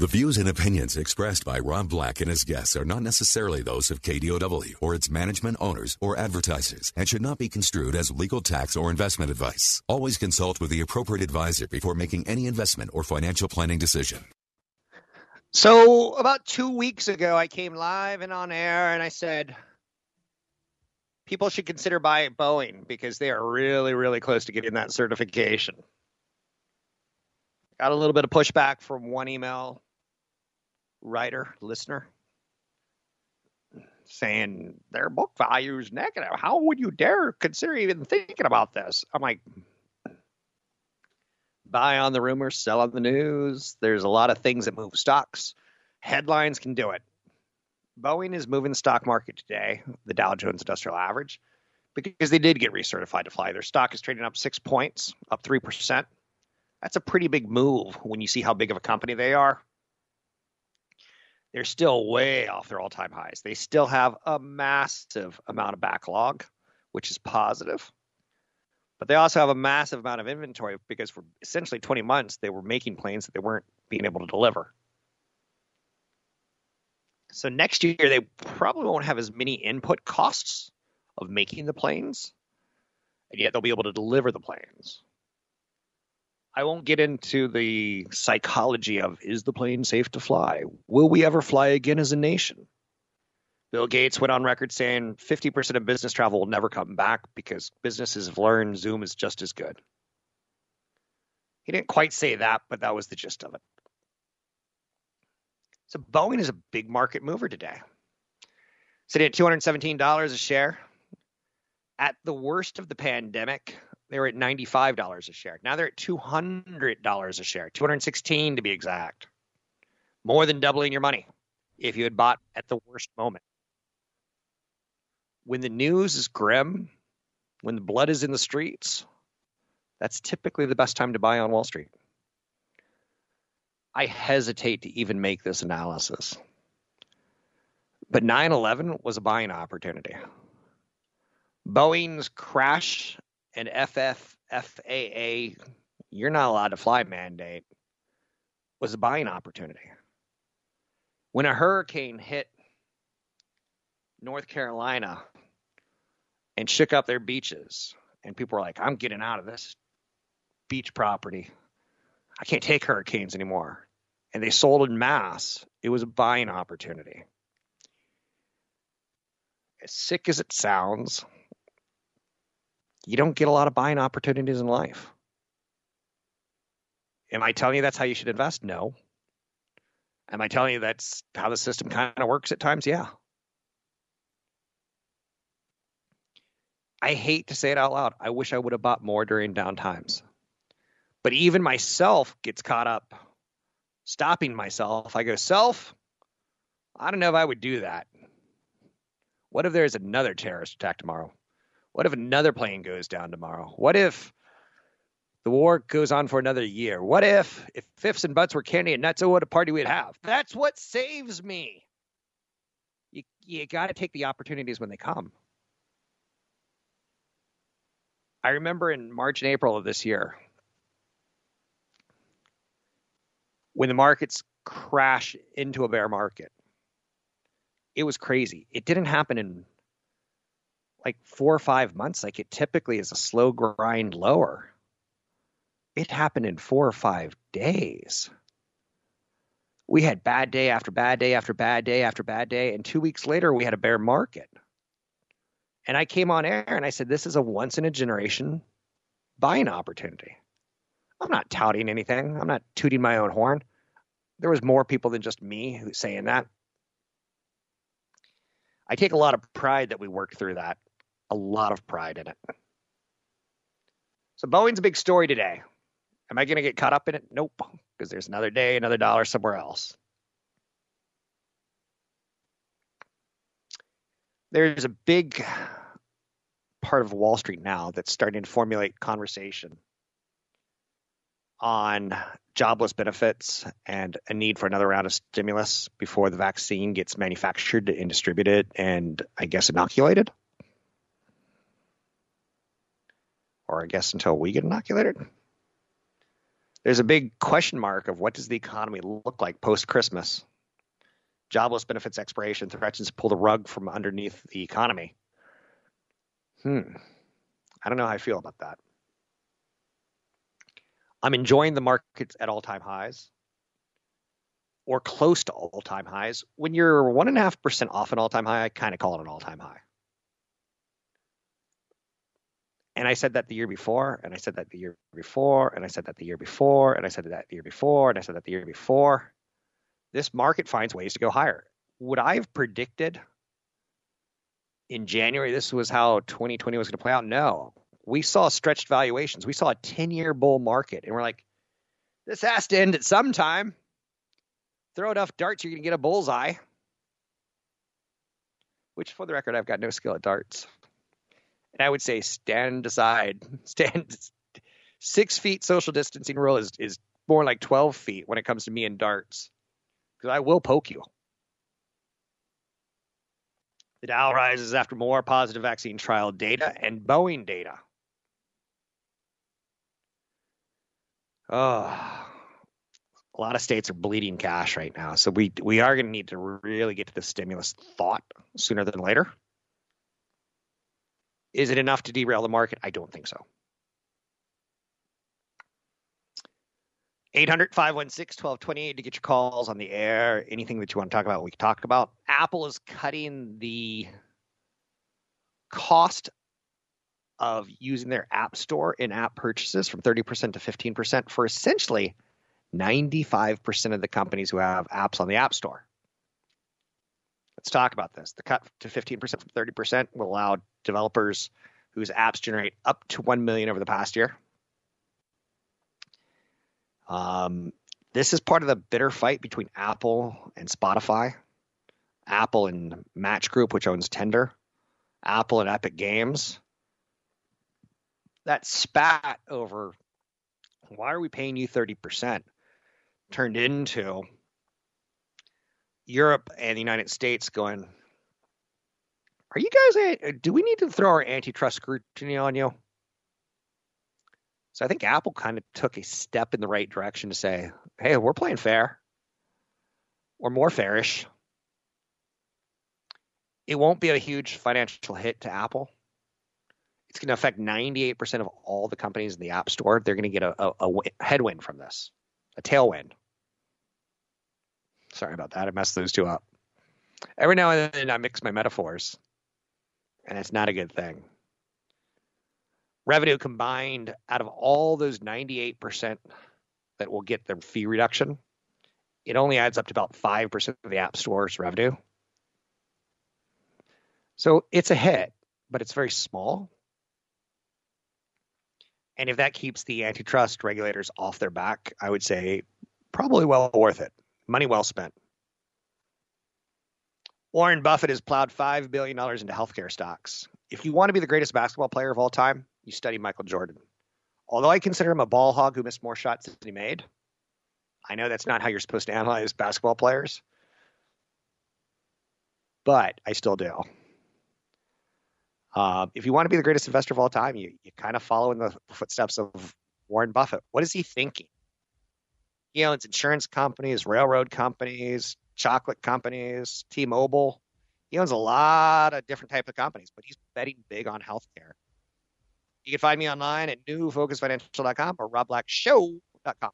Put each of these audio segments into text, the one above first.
The views and opinions expressed by Rob Black and his guests are not necessarily those of KDOW or its management owners or advertisers and should not be construed as legal tax or investment advice. Always consult with the appropriate advisor before making any investment or financial planning decision. So, about two weeks ago, I came live and on air and I said, people should consider buying Boeing because they are really, really close to getting that certification. Got a little bit of pushback from one email writer, listener, saying their book value is negative. How would you dare consider even thinking about this? I'm like, buy on the rumors, sell on the news. There's a lot of things that move stocks. Headlines can do it. Boeing is moving the stock market today, the Dow Jones Industrial Average, because they did get recertified to fly. Their stock is trading up six points, up 3%. That's a pretty big move when you see how big of a company they are they're still way off their all time highs. They still have a massive amount of backlog, which is positive. But they also have a massive amount of inventory because for essentially 20 months, they were making planes that they weren't being able to deliver. So next year, they probably won't have as many input costs of making the planes, and yet they'll be able to deliver the planes. I won't get into the psychology of is the plane safe to fly? Will we ever fly again as a nation? Bill Gates went on record saying 50% of business travel will never come back because businesses have learned Zoom is just as good. He didn't quite say that, but that was the gist of it. So Boeing is a big market mover today. Sitting at $217 a share. At the worst of the pandemic, they were at $95 a share. Now they're at $200 a share, 216 to be exact. More than doubling your money if you had bought at the worst moment. When the news is grim, when the blood is in the streets, that's typically the best time to buy on Wall Street. I hesitate to even make this analysis. But 9 11 was a buying opportunity. Boeing's crash an FFFAA, you're not allowed to fly mandate, was a buying opportunity. When a hurricane hit North Carolina and shook up their beaches, and people were like, I'm getting out of this beach property. I can't take hurricanes anymore. And they sold in mass. It was a buying opportunity. As sick as it sounds, you don't get a lot of buying opportunities in life. Am I telling you that's how you should invest? No. Am I telling you that's how the system kind of works at times? Yeah. I hate to say it out loud. I wish I would have bought more during down times. But even myself gets caught up stopping myself. I go, self, I don't know if I would do that. What if there's another terrorist attack tomorrow? What if another plane goes down tomorrow? What if the war goes on for another year? What if if fifths and butts were candy and nuts, oh, what a party we'd have? That's what saves me. You you got to take the opportunities when they come. I remember in March and April of this year when the markets crash into a bear market. It was crazy. It didn't happen in like four or five months, like it typically is a slow grind lower. It happened in four or five days. We had bad day after bad day after bad day after bad day. And two weeks later, we had a bear market. And I came on air and I said, This is a once in a generation buying opportunity. I'm not touting anything, I'm not tooting my own horn. There was more people than just me who's saying that. I take a lot of pride that we worked through that a lot of pride in it. So Boeing's a big story today. Am I going to get caught up in it? Nope, because there's another day, another dollar somewhere else. There's a big part of Wall Street now that's starting to formulate conversation on jobless benefits and a need for another round of stimulus before the vaccine gets manufactured and distributed and I guess inoculated. Or I guess until we get inoculated. There's a big question mark of what does the economy look like post Christmas? Jobless benefits expiration threatens to pull the rug from underneath the economy. Hmm. I don't know how I feel about that. I'm enjoying the markets at all time highs or close to all time highs. When you're one and a half percent off an all time high, I kind of call it an all time high. And I said that the year before, and I said that the year before, and I said that the year before, and I said that the year before, and I said that the year before. This market finds ways to go higher. Would I have predicted in January this was how 2020 was going to play out? No we saw stretched valuations. We saw a 10 year bull market, and we're like, this has to end at some time. Throw enough darts, you're going to get a bullseye. Which, for the record, I've got no skill at darts. And I would say stand aside. Stand six feet social distancing rule is, is more like 12 feet when it comes to me and darts. Because I will poke you. The Dow rises after more positive vaccine trial data and Boeing data. Oh, a lot of states are bleeding cash right now. So we we are going to need to really get to the stimulus thought sooner than later. Is it enough to derail the market? I don't think so. 800 516 1228 to get your calls on the air. Anything that you want to talk about, we can talk about. Apple is cutting the cost of using their app store in app purchases from 30% to 15% for essentially 95% of the companies who have apps on the app store. Let's talk about this. The cut to 15% from 30% will allow developers whose apps generate up to 1 million over the past year. Um, this is part of the bitter fight between Apple and Spotify, Apple and Match Group, which owns Tinder, Apple and Epic Games, that spat over why are we paying you 30% turned into Europe and the United States going, are you guys, do we need to throw our antitrust scrutiny on you? So I think Apple kind of took a step in the right direction to say, hey, we're playing fair or more fairish. It won't be a huge financial hit to Apple it's going to affect 98% of all the companies in the App Store. They're going to get a, a, a, headwind from this, a tailwind. Sorry about that. I messed those two up. Every now and then I mix my metaphors, and it's not a good thing. Revenue combined out of all those 98% that will get their fee reduction, it only adds up to about 5% of the App Store's revenue. So it's a hit, but it's very small. And if that keeps the antitrust regulators off their back, I would say probably well worth it. Money well spent. Warren Buffett has plowed $5 billion into healthcare stocks. If you want to be the greatest basketball player of all time, you study Michael Jordan. Although I consider him a ball hog who missed more shots than he made, I know that's not how you're supposed to analyze basketball players, but I still do. Uh, if you want to be the greatest investor of all time, you, you kind of follow in the footsteps of Warren Buffett. What is he thinking? He owns insurance companies, railroad companies, chocolate companies, T-Mobile. He owns a lot of different types of companies, but he's betting big on healthcare. You can find me online at newfocusfinancial.com or robblackshow.com.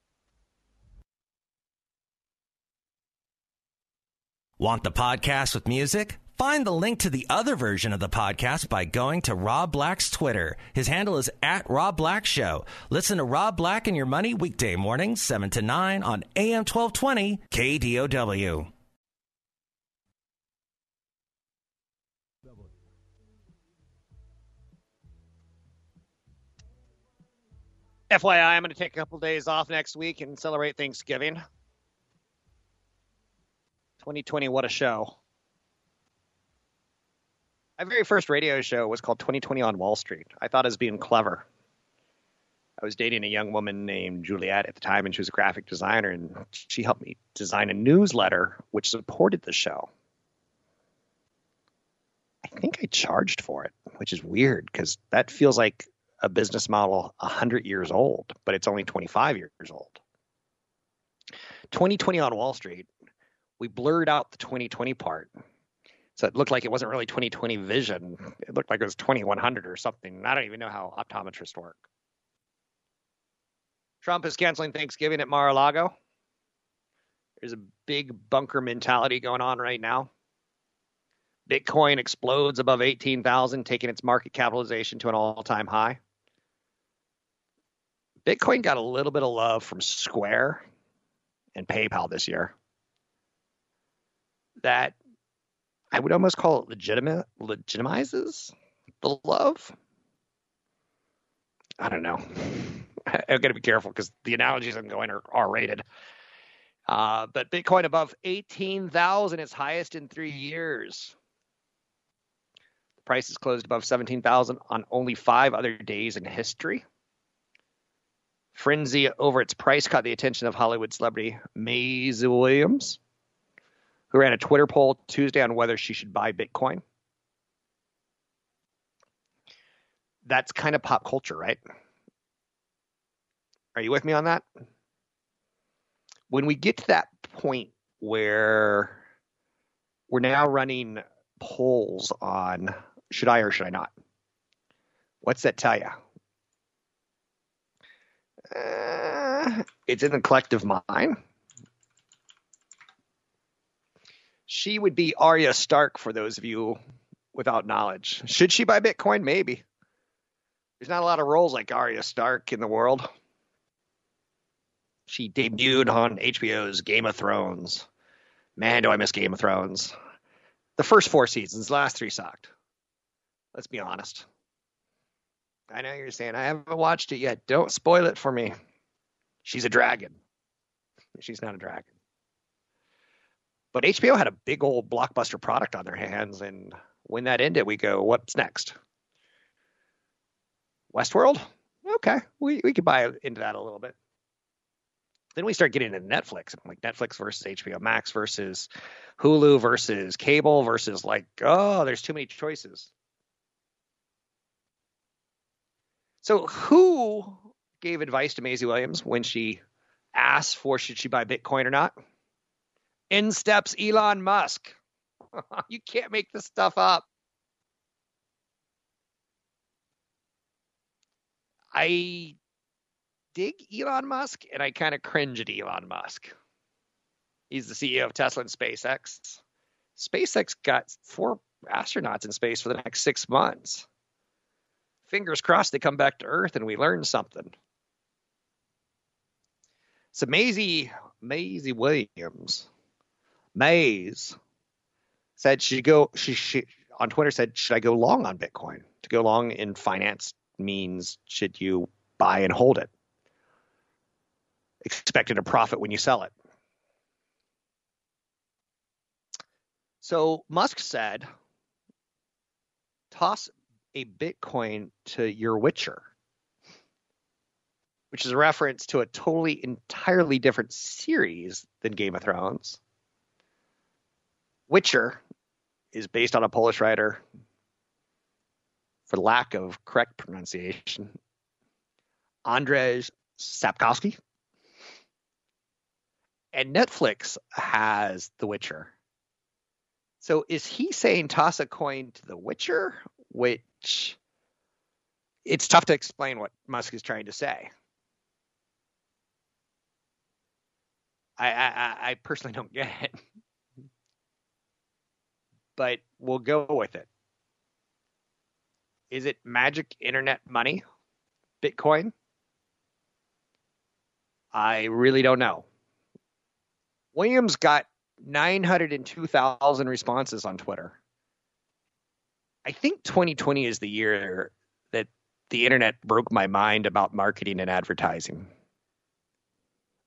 Want the podcast with music? Find the link to the other version of the podcast by going to Rob Black's Twitter. His handle is at Rob Black Show. Listen to Rob Black and Your Money weekday mornings, 7 to 9 on AM 1220 KDOW. FYI, I'm going to take a couple days off next week and celebrate Thanksgiving. 2020, what a show. My very first radio show was called 2020 on Wall Street. I thought it was being clever. I was dating a young woman named Juliet at the time, and she was a graphic designer, and she helped me design a newsletter which supported the show. I think I charged for it, which is weird because that feels like a business model 100 years old, but it's only 25 years old. 2020 on Wall Street, we blurred out the 2020 part. So it looked like it wasn't really 2020 vision. It looked like it was 2100 or something. I don't even know how optometrists work. Trump is canceling Thanksgiving at Mar-a-Lago. There's a big bunker mentality going on right now. Bitcoin explodes above 18,000, taking its market capitalization to an all-time high. Bitcoin got a little bit of love from Square and PayPal this year. That I would almost call it legitimate legitimizes the love. I don't know. I've got to be careful because the analogies I'm going are R rated. Uh, but Bitcoin above 18,000, its highest in three years. The price is closed above 17,000 on only five other days in history. Frenzy over its price caught the attention of Hollywood celebrity Maisie Williams, who ran a Twitter poll Tuesday on whether she should buy Bitcoin. That's kind of pop culture, right? Are you with me on that? When we get to that point where we're now running polls on should I or should I not, what's that tell you? Uh, it's in the collective mind. She would be Arya Stark for those of you without knowledge. Should she buy Bitcoin? Maybe. There's not a lot of roles like Arya Stark in the world. She debuted on HBO's Game of Thrones. Man, do I miss Game of Thrones. The first four seasons, last three sucked. Let's be honest. I know you're saying I haven't watched it yet. Don't spoil it for me. She's a dragon. She's not a dragon. But HBO had a big old blockbuster product on their hands, and when that ended, we go, what's next? Westworld? Okay, we, we could buy into that a little bit. Then we start getting into Netflix, like Netflix versus HBO Max versus Hulu versus cable versus like, oh, there's too many choices. So who gave advice to Maisie Williams when she asked for should she buy Bitcoin or not? In steps Elon Musk. you can't make this stuff up. I dig Elon Musk and I kind of cringe at Elon Musk. He's the CEO of Tesla and SpaceX. SpaceX got four astronauts in space for the next six months fingers crossed they come back to Earth and we learn something. So Maisie, Maisie Williams, Maze said she go she, she on Twitter said should I go long on Bitcoin? To go long in finance means should you buy and hold it? Expecting a profit when you sell it. So Musk said toss a Bitcoin to your Witcher, which is a reference to a totally entirely different series than Game of Thrones. Witcher is based on a Polish writer, for lack of correct pronunciation, Andrzej Sapkowski. And Netflix has The Witcher. So is he saying toss a coin to The Witcher, which it's tough to explain what Musk is trying to say. I, I, I personally don't get it, but we'll go with it. Is it magic internet money, Bitcoin? I really don't know. Williams got 902,000 responses on Twitter. I think 2020 is the year that the internet broke my mind about marketing and advertising.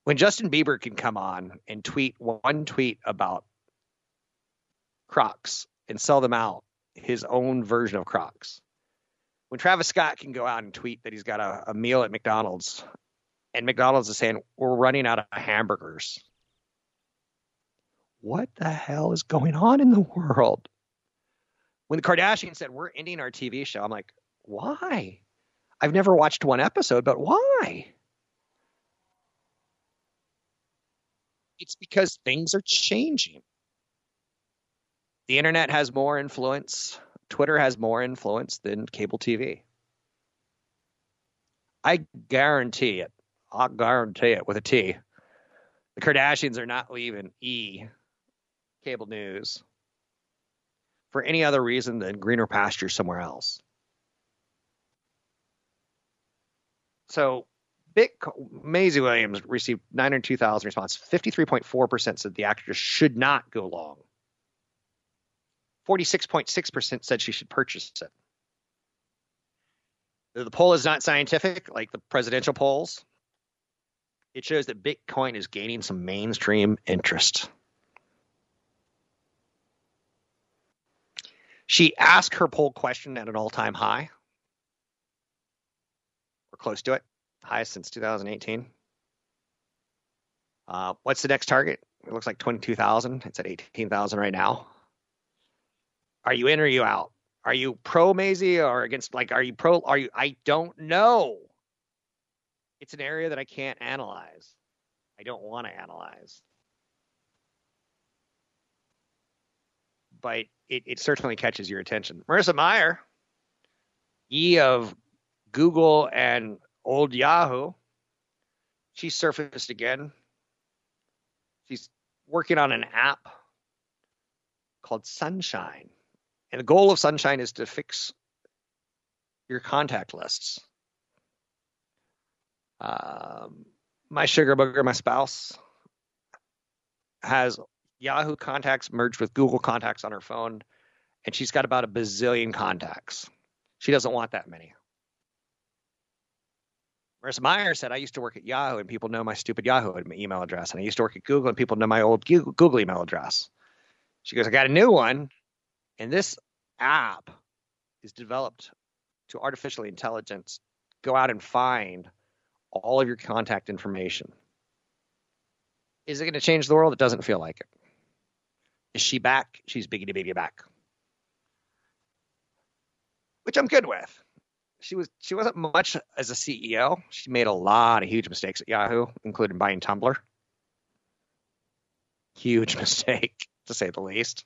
When Justin Bieber can come on and tweet one tweet about Crocs and sell them out, his own version of Crocs. When Travis Scott can go out and tweet that he's got a, a meal at McDonald's and McDonald's is saying, we're running out of hamburgers. What the hell is going on in the world? When the Kardashians said, we're ending our TV show, I'm like, why? I've never watched one episode, but why? It's because things are changing. The internet has more influence. Twitter has more influence than cable TV. I guarantee it. I'll guarantee it with a T. The Kardashians are not leaving E, cable news, for any other reason than greener pasture somewhere else. So, Bitcoin, Maisie Williams received 902,000 responses. 53.4% said the actress should not go long. 46.6% said she should purchase it. The poll is not scientific like the presidential polls. It shows that Bitcoin is gaining some mainstream interest. She asked her poll question at an all time high or close to it, highest since 2018. Uh, what's the next target? It looks like 22,000. It's at 18,000 right now. Are you in or you out? Are you pro Maisie or against? Like, are you pro? Are you? I don't know. It's an area that I can't analyze. I don't want to analyze. But it, it certainly catches your attention. Marissa Mayer, E of Google and old Yahoo. She surfaced again. She's working on an app called Sunshine. And the goal of Sunshine is to fix your contact lists. Um, my sugar booger, my spouse, has Yahoo contacts merged with Google contacts on her phone, and she's got about a bazillion contacts. She doesn't want that many. Marissa Mayer said, I used to work at Yahoo and people know my stupid Yahoo email address. And I used to work at Google and people know my old Google email address. She goes, I got a new one. And this app is developed to artificially intelligence go out and find all of your contact information. Is it going to change the world? It doesn't feel like it. Is she back? She's biggity baby back. Which I'm good with she was she wasn't much as a CEO. She made a lot of huge mistakes at Yahoo, including buying Tumblr. Huge mistake, to say the least.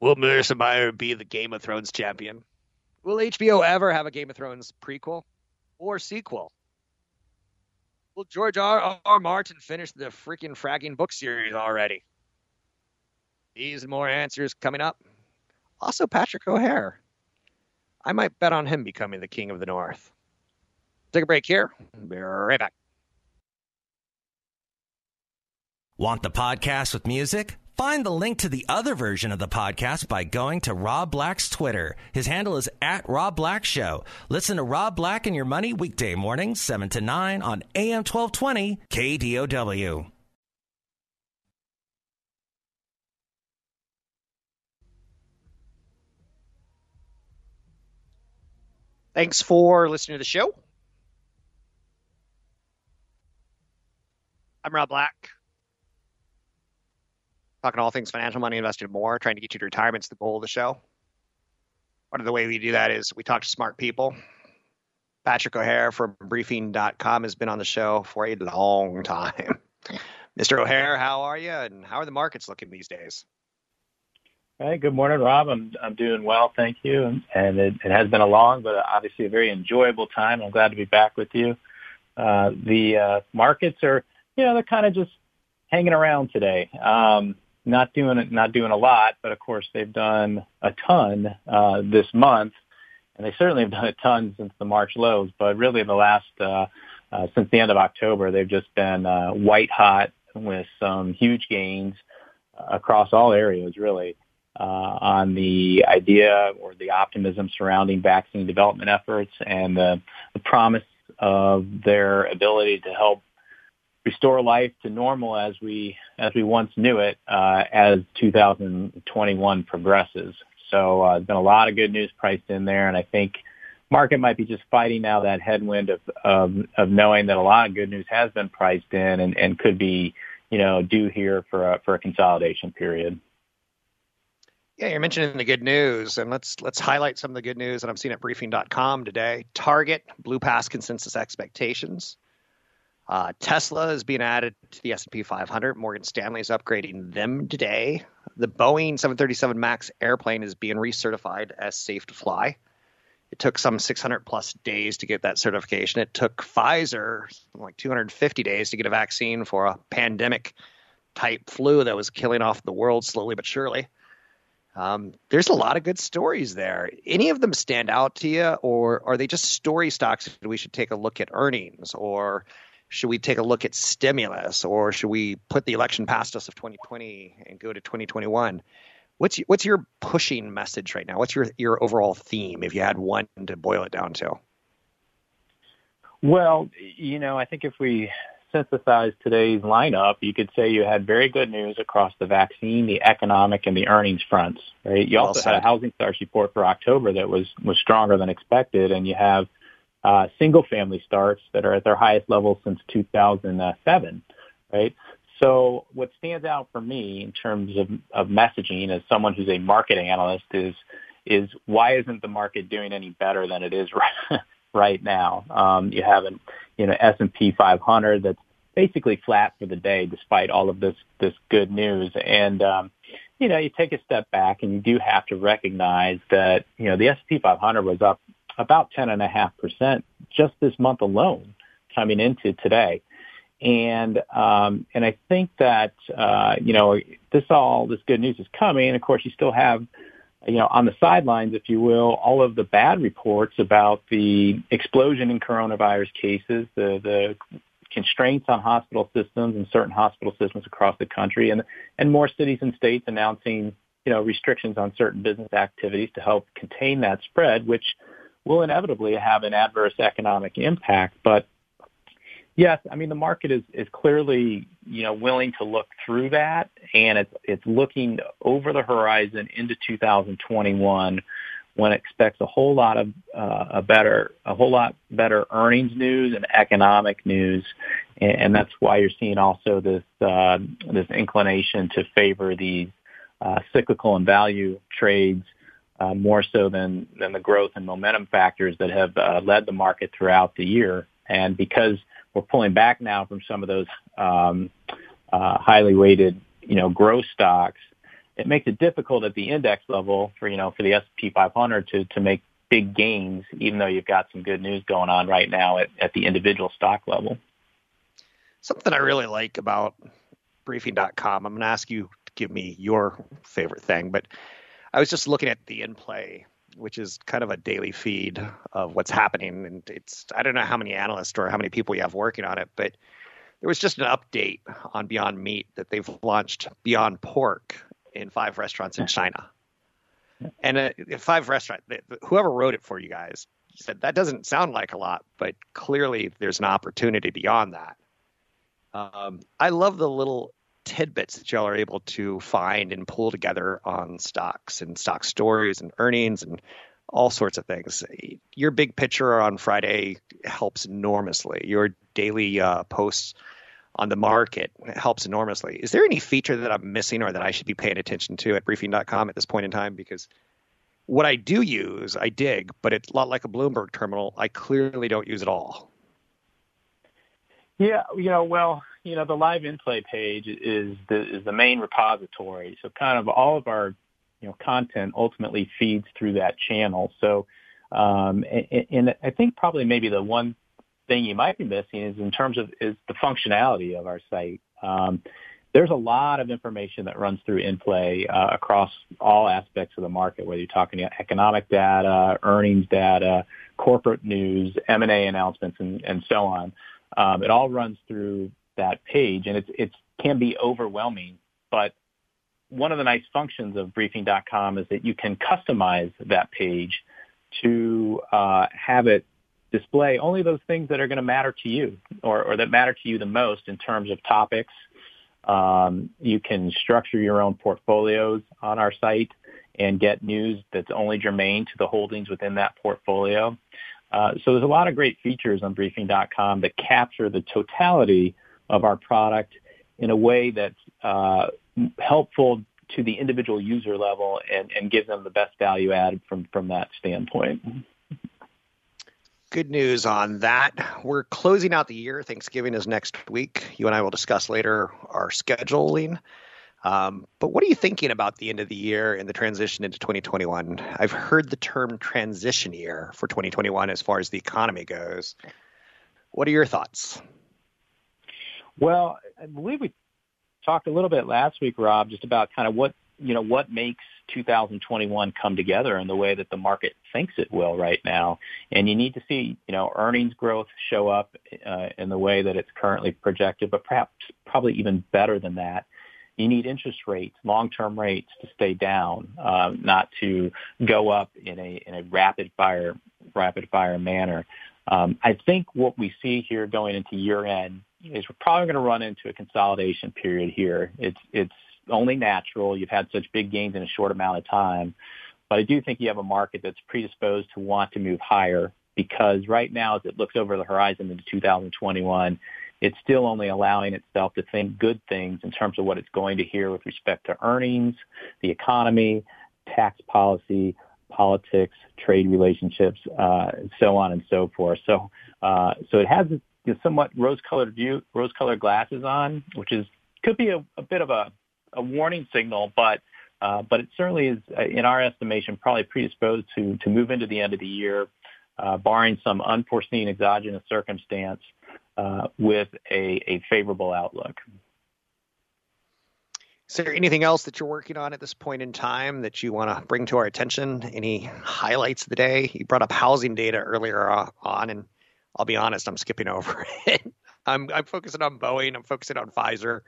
Will Marissa Mayer be the Game of Thrones champion? Will HBO ever have a Game of Thrones prequel or sequel? Will George R. R. Martin finish the freaking fragging book series already? These and more answers coming up. Also, Patrick O'Hare. I might bet on him becoming the king of the North. Take a break here. Be right back. Want the podcast with music? Find the link to the other version of the podcast by going to Rob Black's Twitter. His handle is at Rob Black Show. Listen to Rob Black and Your Money weekday mornings, 7 to 9 on AM 1220 KDOW. Thanks for listening to the show. I'm Rob Black. Talking all things financial money, invested more, trying to get you to retirement is the goal of the show. One of the way we do that is we talk to smart people. Patrick O'Hare from briefing.com has been on the show for a long time. Mr. O'Hare, how are you? And how are the markets looking these days? Hey, good morning, Rob. I'm I'm doing well, thank you. And, it, it has been a long, but obviously a very enjoyable time. I'm glad to be back with you. Uh, the uh, markets are, you know, they're kind of just hanging around today. Um, not doing not doing a lot, but of course they've done a ton uh, this month, and they certainly have done a ton since the March lows. But really, the last uh, uh, since the end of October, they've just been uh, white hot with some huge gains across all areas, really. uh, on the idea or the optimism surrounding vaccine development efforts and the, the promise of their ability to help restore life to normal as we as we once knew it uh, as 2021 progresses. So uh, there's been a lot of good news priced in there, and I think market might be just fighting now that headwind of of, of knowing that a lot of good news has been priced in and, and could be you know due here for a, for a consolidation period. Yeah, you're mentioning the good news, and let's let's highlight some of the good news that I'm seeing at briefing.com today. Target blew past consensus expectations. Uh, Tesla is being added to the S&P 500. Morgan Stanley is upgrading them today. The Boeing 737 MAX airplane is being recertified as safe to fly. It took some 600 plus days to get that certification. It took Pfizer like 250 days to get a vaccine for a pandemic type flu that was killing off the world slowly but surely. Um, there's a lot of good stories there. Any of them stand out to you, or are they just story stocks that we should take a look at earnings, or should we take a look at stimulus, or should we put the election past us of 2020 and go to 2021? What's what's your pushing message right now? What's your your overall theme if you had one to boil it down to? Well, you know, I think if we synthesize today's lineup, you could say you had very good news across the vaccine, the economic, and the earnings fronts. Right? You well also said. had a housing starts report for October that was was stronger than expected, and you have uh, single family starts that are at their highest level since 2007. Right? So what stands out for me in terms of, of messaging as someone who's a marketing analyst is is why isn't the market doing any better than it is right, right now? Um, you have an you know S&P 500 that's basically flat for the day despite all of this this good news and um, you know you take a step back and you do have to recognize that you know the S&P 500 was up about 10.5% just this month alone coming into today and um, and I think that uh, you know this all this good news is coming. Of course, you still have you know on the sidelines, if you will, all of the bad reports about the explosion in coronavirus cases, the the constraints on hospital systems and certain hospital systems across the country, and and more cities and states announcing you know restrictions on certain business activities to help contain that spread, which will inevitably have an adverse economic impact, but Yes, I mean the market is is clearly you know willing to look through that, and it's it's looking over the horizon into 2021 when it expects a whole lot of uh, a better a whole lot better earnings news and economic news, and, that's why you're seeing also this uh, this inclination to favor these uh, cyclical and value trades. Uh, more so than than the growth and momentum factors that have uh, led the market throughout the year. And because we're pulling back now from some of those um, uh, highly weighted, you know, growth stocks. It makes it difficult at the index level for you know for the S&P 500 to to make big gains, even though you've got some good news going on right now at, at the individual stock level. Something I really like about briefing.com, I'm going to ask you to give me your favorite thing, but I was just looking at the in play which is kind of a daily feed of what's happening. And it's I don't know how many analysts or how many people you have working on it, but there was just an update on Beyond Meat that they've launched Beyond Pork in five restaurants in China. And uh, five restaurants, whoever wrote it for you guys said that doesn't sound like a lot, but clearly there's an opportunity beyond that. Um, I love the little tidbits that y'all are able to find and pull together on stocks and stock stories and earnings and all sorts of things. Your big picture on Friday helps enormously. Your daily uh, posts on the market helps enormously. Is there any feature that I'm missing or that I should be paying attention to at briefing.com at this point in time? Because what I do use, I dig, but it's a lot like a Bloomberg terminal. I clearly don't use it all. Yeah, you know, well, you know, the live in play page is the is the main repository. So kind of all of our you know content ultimately feeds through that channel. So um, and, and I think probably maybe the one thing you might be missing is in terms of is the functionality of our site. Um, there's a lot of information that runs through InPlay uh, across all aspects of the market, whether you're talking economic data, earnings data, corporate news, M&A announcements, and, and so on. Um, it all runs through that page, and it's it can be overwhelming. But one of the nice functions of briefing.com is that you can customize that page to uh, have it display only those things that are going to matter to you or, or, that matter to you the most in terms of topics. Um, you can structure your own portfolios on our site and get news that's only germane to the holdings within that portfolio. Uh, so there's a lot of great features on briefing.com that capture the totality of our product in a way that's uh, helpful to the individual user level and, and give them the best value added from, from that standpoint. Good news on that. We're closing out the year. Thanksgiving is next week. You and I will discuss later our scheduling. Um, but what are you thinking about the end of the year and the transition into 2021? I've heard the term transition year for 2021 as far as the economy goes. What are your thoughts? Well, I believe we talked a little bit last week, Rob, just about kind of what you know what makes 2021 come together in the way that the market thinks it will right now. And you need to see you know earnings growth show up uh, in the way that it's currently projected, but perhaps probably even better than that. You need interest rates, long-term rates, to stay down, uh, not to go up in a in a rapid fire rapid fire manner. Um, I think what we see here going into year end is we're probably going to run into a consolidation period here. It's it's only natural. You've had such big gains in a short amount of time, but I do think you have a market that's predisposed to want to move higher because right now, as it looks over the horizon into 2021, it's still only allowing itself to think good things in terms of what it's going to hear with respect to earnings, the economy, tax policy, politics, trade relationships, uh, so on and so forth. So, uh, so it has a somewhat rose-colored view, rose-colored glasses on, which is could be a, a bit of a, a warning signal, but uh, but it certainly is, uh, in our estimation, probably predisposed to to move into the end of the year, uh, barring some unforeseen exogenous circumstance, uh, with a, a favorable outlook. Is there anything else that you're working on at this point in time that you want to bring to our attention? Any highlights of the day? You brought up housing data earlier on, and I'll be honest, I'm skipping over it. I'm I'm focusing on Boeing. I'm focusing on Pfizer.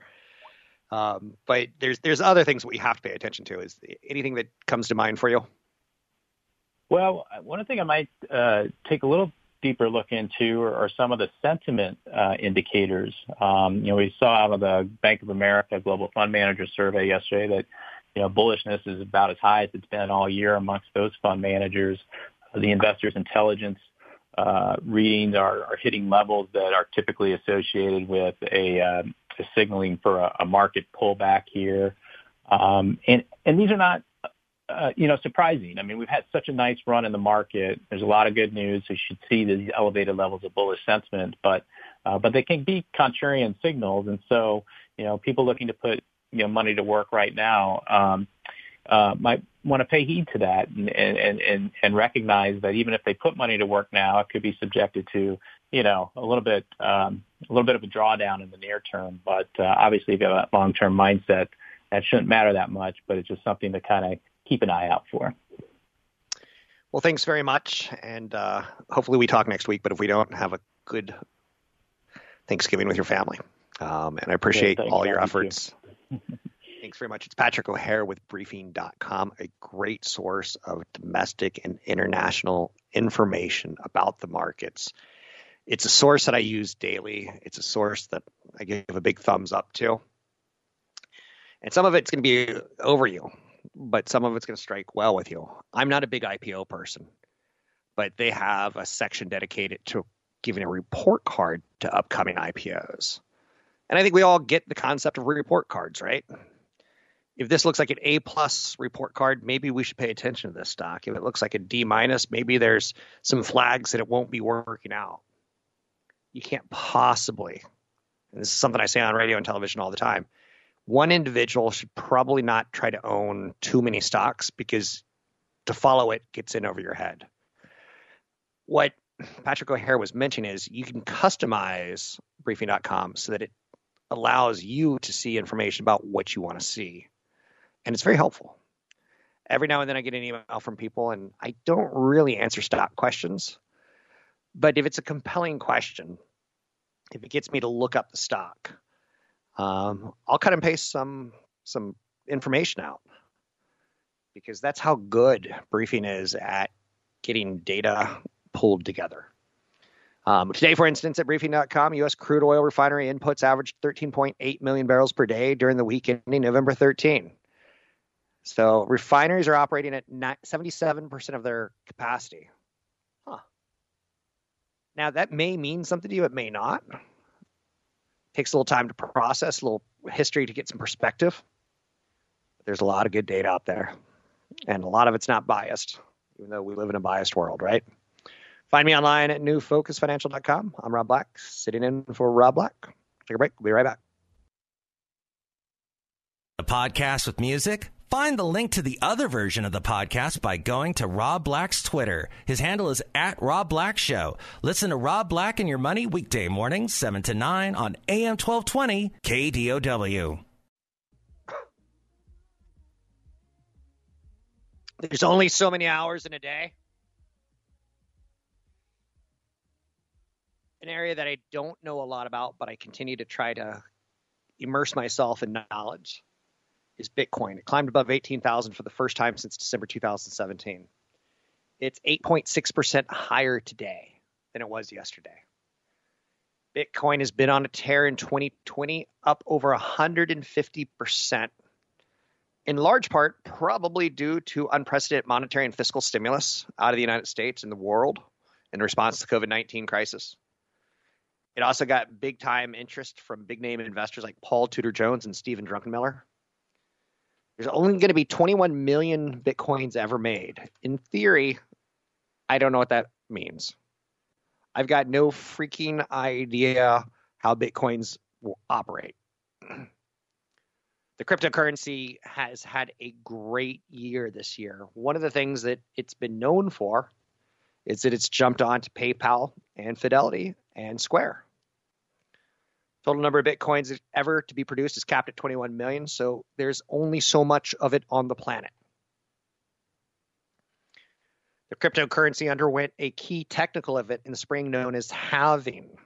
Um, but there's there's other things we have to pay attention to. Is anything that comes to mind for you? Well, one thing I might uh, take a little deeper look into are, some of the sentiment uh, indicators. Um, you know, we saw out of the Bank of America Global Fund Manager Survey yesterday that you know bullishness is about as high as it's been all year amongst those fund managers. The investors' intelligence uh, readings are, are, hitting levels that are typically associated with a, uh, a signaling for a, a, market pullback here. Um, and, and these are not, uh, you know, surprising. I mean, we've had such a nice run in the market. There's a lot of good news. We should see these elevated levels of bullish sentiment, but, uh, but they can be contrarian signals. And so, you know, people looking to put, you know, money to work right now, um, uh, might want to pay heed to that and, and, and, and recognize that even if they put money to work now, it could be subjected to, you know, a little bit, um, a little bit of a drawdown in the near term. But uh, obviously, if you have a long-term mindset, that shouldn't matter that much. But it's just something to kind of keep an eye out for. Well, thanks very much, and uh, hopefully we talk next week. But if we don't, have a good Thanksgiving with your family. Um, and I appreciate yeah, all your efforts. You. Thanks very much. It's Patrick O'Hare with Briefing.com, a great source of domestic and international information about the markets. It's a source that I use daily. It's a source that I give a big thumbs up to. And some of it's going to be over you, but some of it's going to strike well with you. I'm not a big IPO person, but they have a section dedicated to giving a report card to upcoming IPOs. And I think we all get the concept of report cards, right? if this looks like an A plus report card, maybe we should pay attention to this stock. If it looks like a D minus, maybe there's some flags that it won't be working out. You can't possibly, and this is something I say on radio and television all the time. One individual should probably not try to own too many stocks because to follow it gets in over your head. What Patrick O'Hare was mentioning is you can customize briefing.com so that it allows you to see information about what you want to see and it's very helpful. Every now and then I get an email from people, and I don't really answer stock questions. But if it's a compelling question, if it gets me to look up the stock, um, I'll cut and paste some some information out because that's how good briefing is at getting data pulled together. Um, today, for instance, at briefing.com, U.S. crude oil refinery inputs averaged 13.8 million barrels per day during the week ending November 13. So refineries are operating at 77% of their capacity. Huh. Now, that may mean something to you, it may not. Takes a little time to process, a little history to get some perspective. But there's a lot of good data out there, and a lot of it's not biased, even though we live in a biased world, right? Find me online at newfocusfinancial.com. I'm Rob Black, sitting in for Rob Black. Take a break. We'll be right back. A podcast with music? Find the link to the other version of the podcast by going to Rob Black's Twitter. His handle is at Rob Black Show. Listen to Rob Black and Your Money weekday mornings, 7 to 9 on AM 1220 KDOW. There's only so many hours in a day. an area that I don't know a lot about, but I continue to try to immerse myself in knowledge is Bitcoin. It climbed above 18,000 for the first time since December 2017. It's 8.6% higher today than it was yesterday. Bitcoin has been on a tear in 2020, up over 150%, in large part probably due to unprecedented monetary and fiscal stimulus out of the United States and the world in response to the COVID 19 crisis. It also got big time interest from big name investors like Paul Tudor Jones and Stephen Druckenmiller. There's only going to be 21 million Bitcoins ever made. In theory, I don't know what that means. I've got no freaking idea how Bitcoins operate. The cryptocurrency has had a great year this year. One of the things that it's been known for is that it's jumped onto PayPal and Fidelity and Square. Total number of bitcoins ever to be produced is capped at 21 million, so there's only so much of it on the planet. The cryptocurrency underwent a key technical event in the spring known as halving.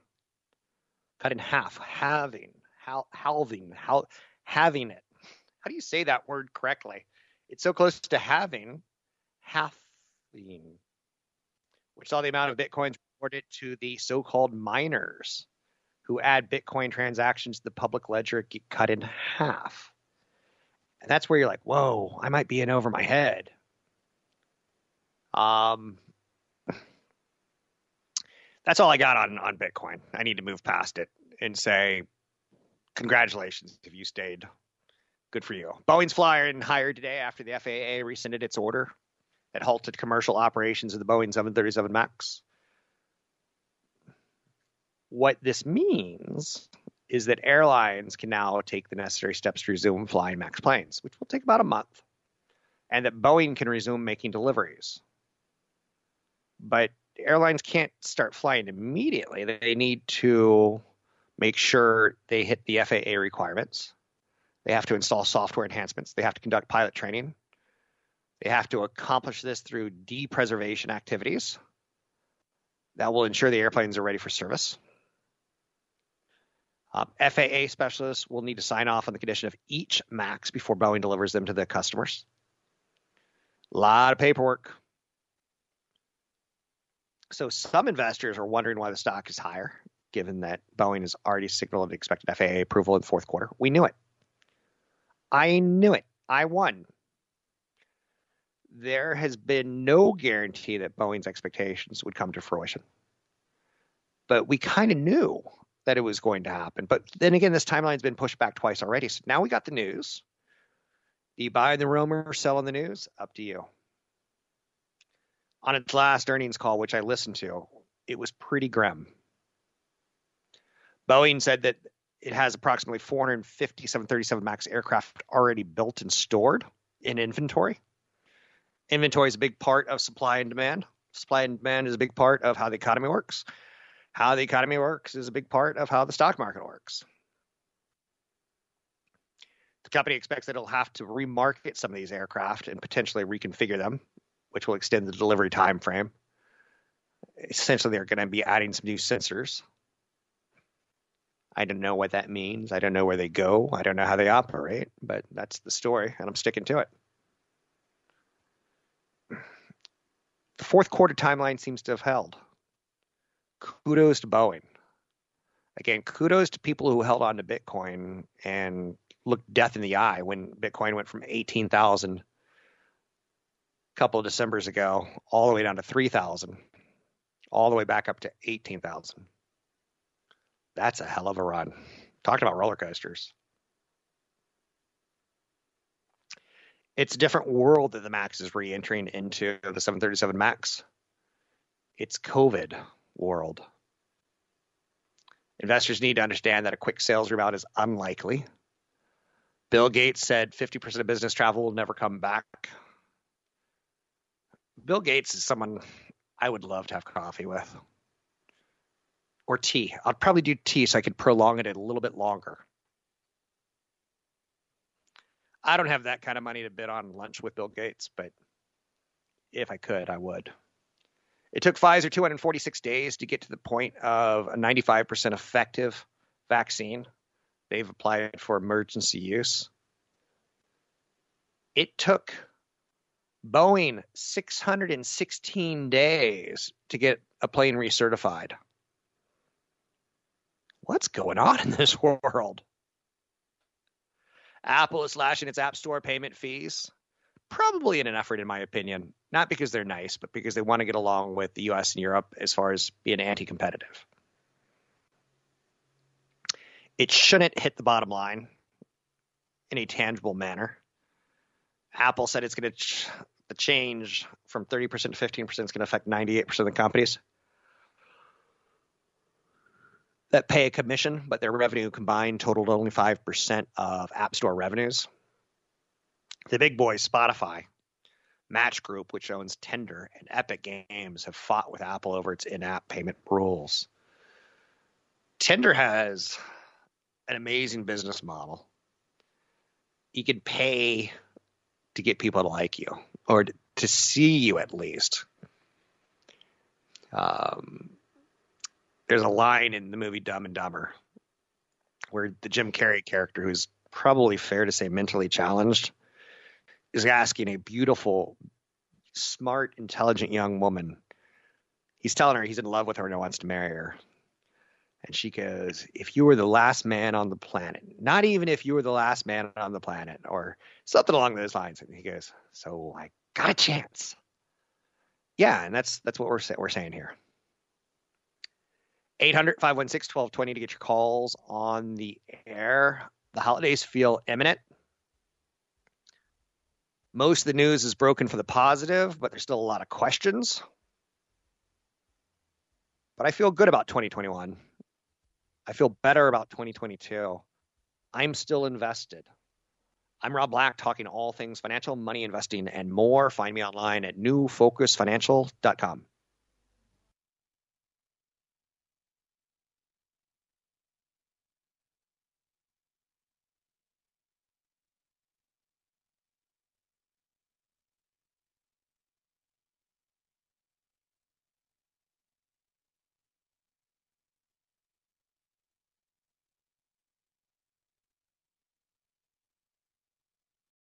Cut in half, halving, hal- halving, hal- having it. How do you say that word correctly? It's so close to having, halving, which saw the amount of bitcoins reported to the so-called miners who add Bitcoin transactions to the public ledger get cut in half. And that's where you're like, whoa, I might be in over my head. Um, that's all I got on, on Bitcoin. I need to move past it and say, congratulations if you stayed. Good for you. Boeing's flying higher today after the FAA rescinded its order that halted commercial operations of the Boeing 737 MAX. What this means is that airlines can now take the necessary steps to resume flying MAX planes, which will take about a month, and that Boeing can resume making deliveries. But airlines can't start flying immediately. They need to make sure they hit the FAA requirements. They have to install software enhancements. They have to conduct pilot training. They have to accomplish this through depreservation activities that will ensure the airplanes are ready for service. Um, FAA specialists will need to sign off on the condition of each MAX before Boeing delivers them to the customers. A lot of paperwork. So some investors are wondering why the stock is higher, given that Boeing has already signaled expected FAA approval in the fourth quarter. We knew it. I knew it. I won. There has been no guarantee that Boeing's expectations would come to fruition. But we kind of knew that it was going to happen. But then again, this timeline's been pushed back twice already. So now we got the news. Do you buy the rumor or sell on the news? Up to you. On its last earnings call, which I listened to, it was pretty grim. Boeing said that it has approximately 450 737 MAX aircraft already built and stored in inventory. Inventory is a big part of supply and demand. Supply and demand is a big part of how the economy works how the economy works is a big part of how the stock market works. The company expects that it'll have to remarket some of these aircraft and potentially reconfigure them, which will extend the delivery time frame. Essentially, they're going to be adding some new sensors. I don't know what that means. I don't know where they go. I don't know how they operate, but that's the story, and I'm sticking to it. The fourth quarter timeline seems to have held. Kudos to Boeing. Again, kudos to people who held on to Bitcoin and looked death in the eye when Bitcoin went from 18,000 a couple of Decembers ago all the way down to 3,000, all the way back up to 18,000. That's a hell of a run. Talking about roller coasters. It's a different world that the Max is re-entering into the 737 Max. It's COVID world. Investors need to understand that a quick sales rebound is unlikely. Bill Gates said 50% of business travel will never come back. Bill Gates is someone I would love to have coffee with. Or tea. I'd probably do tea so I could prolong it a little bit longer. I don't have that kind of money to bid on lunch with Bill Gates, but if I could, I would. It took Pfizer 246 days to get to the point of a 95% effective vaccine. They've applied for emergency use. It took Boeing 616 days to get a plane recertified. What's going on in this world? Apple is slashing its App Store payment fees, probably in an effort, in my opinion, not because they're nice, but because they want to get along with the US and Europe as far as being anti competitive. It shouldn't hit the bottom line in a tangible manner. Apple said it's going to ch- the change from 30% to 15% is going to affect 98% of the companies that pay a commission, but their revenue combined totaled only 5% of App Store revenues. The big boys, Spotify, Match Group, which owns Tinder, and Epic Games have fought with Apple over its in app payment rules. Tinder has an amazing business model. You can pay to get people to like you or to see you at least. Um, there's a line in the movie Dumb and Dumber where the Jim Carrey character, who's probably fair to say mentally challenged, is asking a beautiful, smart, intelligent young woman. He's telling her he's in love with her and wants to marry her. And she goes, If you were the last man on the planet, not even if you were the last man on the planet, or something along those lines. And he goes, So I got a chance. Yeah, and that's that's what we're we're saying here. 800 516 1220 to get your calls on the air. The holidays feel imminent. Most of the news is broken for the positive, but there's still a lot of questions. But I feel good about 2021. I feel better about 2022. I'm still invested. I'm Rob Black, talking all things financial, money investing, and more. Find me online at newfocusfinancial.com.